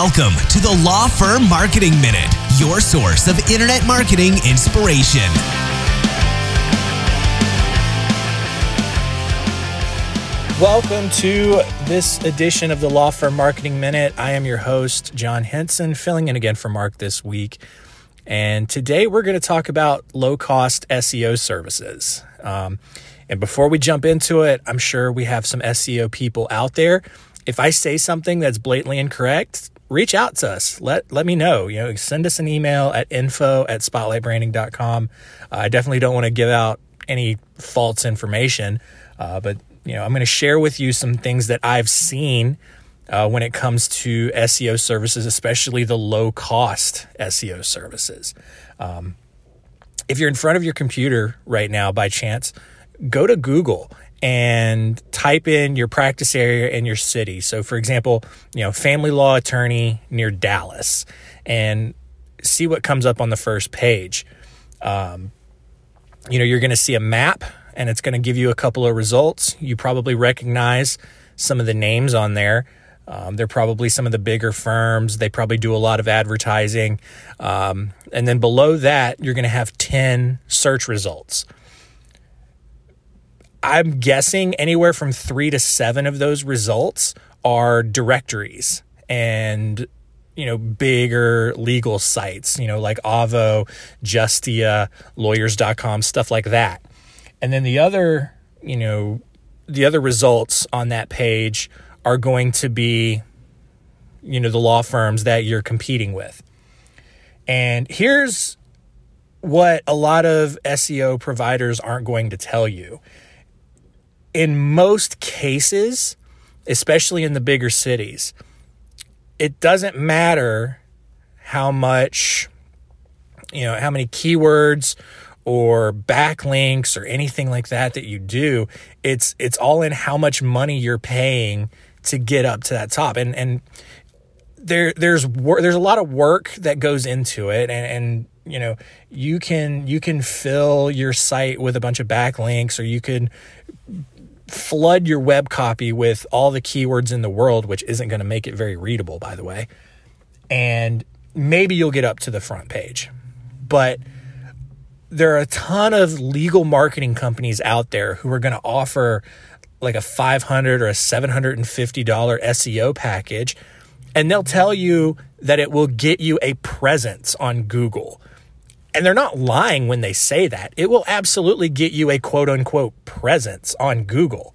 Welcome to the Law Firm Marketing Minute, your source of internet marketing inspiration. Welcome to this edition of the Law Firm Marketing Minute. I am your host, John Henson, filling in again for Mark this week. And today we're going to talk about low cost SEO services. Um, and before we jump into it, I'm sure we have some SEO people out there. If I say something that's blatantly incorrect, reach out to us. Let let me know. You know, send us an email at info at spotlightbranding.com. Uh, I definitely don't want to give out any false information, uh, but you know, I'm going to share with you some things that I've seen uh, when it comes to SEO services, especially the low cost SEO services. Um, if you're in front of your computer right now by chance, go to Google and type in your practice area and your city. So, for example, you know, family law attorney near Dallas, and see what comes up on the first page. Um, you know, you're going to see a map and it's going to give you a couple of results. You probably recognize some of the names on there. Um, they're probably some of the bigger firms. They probably do a lot of advertising. Um, and then below that, you're going to have 10 search results. I'm guessing anywhere from three to seven of those results are directories and you know bigger legal sites you know like Avvo justia lawyers.com stuff like that and then the other, you know, the other results on that page are going to be, you know, the law firms that you're competing with. And here's what a lot of SEO providers aren't going to tell you. In most cases, especially in the bigger cities, it doesn't matter how much, you know, how many keywords or backlinks or anything like that that you do it's it's all in how much money you're paying to get up to that top. And and there there's there's a lot of work that goes into it. And, and you know you can you can fill your site with a bunch of backlinks or you can flood your web copy with all the keywords in the world which isn't going to make it very readable by the way and maybe you'll get up to the front page but there are a ton of legal marketing companies out there who are going to offer like a 500 or a $750 SEO package and they'll tell you that it will get you a presence on Google. And they're not lying when they say that. It will absolutely get you a quote unquote presence on Google.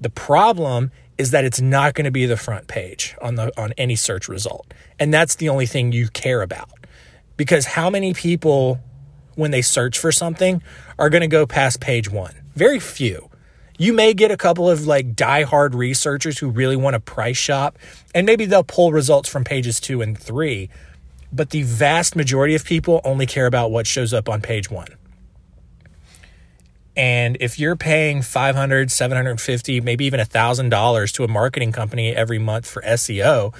The problem is that it's not going to be the front page on the on any search result. And that's the only thing you care about. Because how many people when they search for something are going to go past page one. Very few. You may get a couple of like die-hard researchers who really want to price shop, and maybe they'll pull results from pages two and three. But the vast majority of people only care about what shows up on page one. And if you're paying 500, 750, maybe even $1,000 to a marketing company every month for SEO,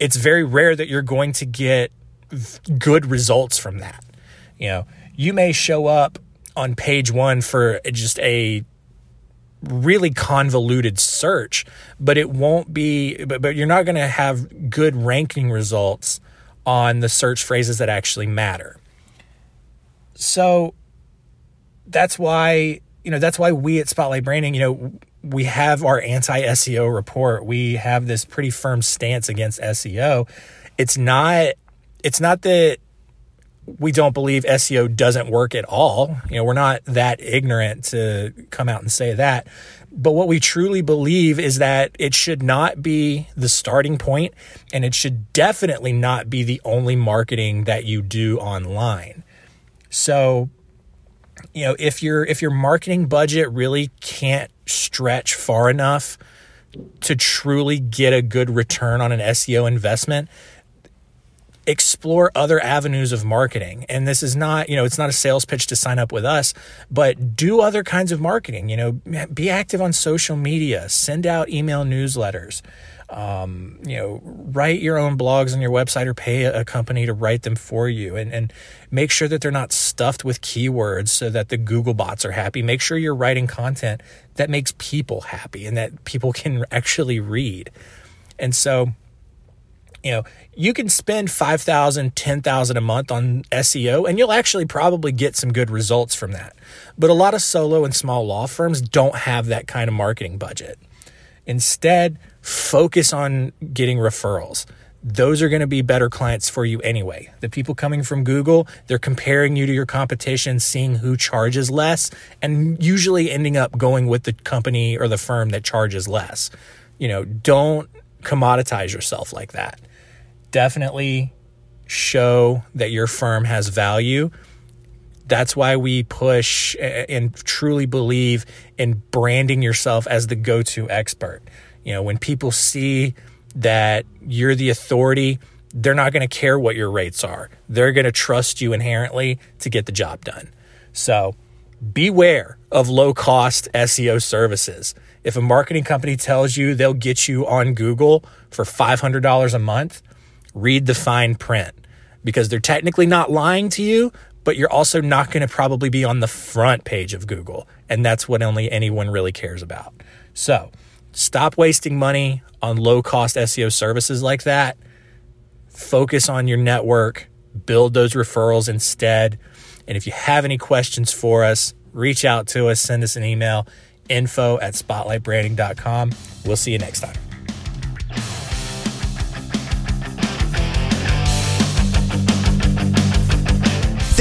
it's very rare that you're going to get good results from that. You know, you may show up on page one for just a really convoluted search, but it won't be, but, but you're not going to have good ranking results on the search phrases that actually matter. So that's why, you know, that's why we at Spotlight Branding, you know, we have our anti SEO report. We have this pretty firm stance against SEO. It's not, it's not that we don't believe SEO doesn't work at all. You know, we're not that ignorant to come out and say that. But what we truly believe is that it should not be the starting point and it should definitely not be the only marketing that you do online. So, you know, if your if your marketing budget really can't stretch far enough to truly get a good return on an SEO investment, explore other avenues of marketing. And this is not, you know, it's not a sales pitch to sign up with us, but do other kinds of marketing. You know, be active on social media, send out email newsletters. Um, you know, write your own blogs on your website or pay a company to write them for you and, and make sure that they're not stuffed with keywords so that the Google bots are happy. Make sure you're writing content that makes people happy and that people can actually read. And so, you know, you can spend 5,000, 10,000 a month on SEO and you'll actually probably get some good results from that. But a lot of solo and small law firms don't have that kind of marketing budget. Instead, focus on getting referrals. Those are going to be better clients for you anyway. The people coming from Google, they're comparing you to your competition, seeing who charges less, and usually ending up going with the company or the firm that charges less. You know, don't commoditize yourself like that definitely show that your firm has value. That's why we push and truly believe in branding yourself as the go to expert. You know, when people see that you're the authority, they're not going to care what your rates are. They're going to trust you inherently to get the job done. So beware of low cost SEO services. If a marketing company tells you they'll get you on Google for $500 a month, read the fine print because they're technically not lying to you, but you're also not going to probably be on the front page of Google. And that's what only anyone really cares about. So stop wasting money on low cost SEO services like that. Focus on your network, build those referrals instead. And if you have any questions for us, reach out to us, send us an email info at spotlightbranding.com. We'll see you next time.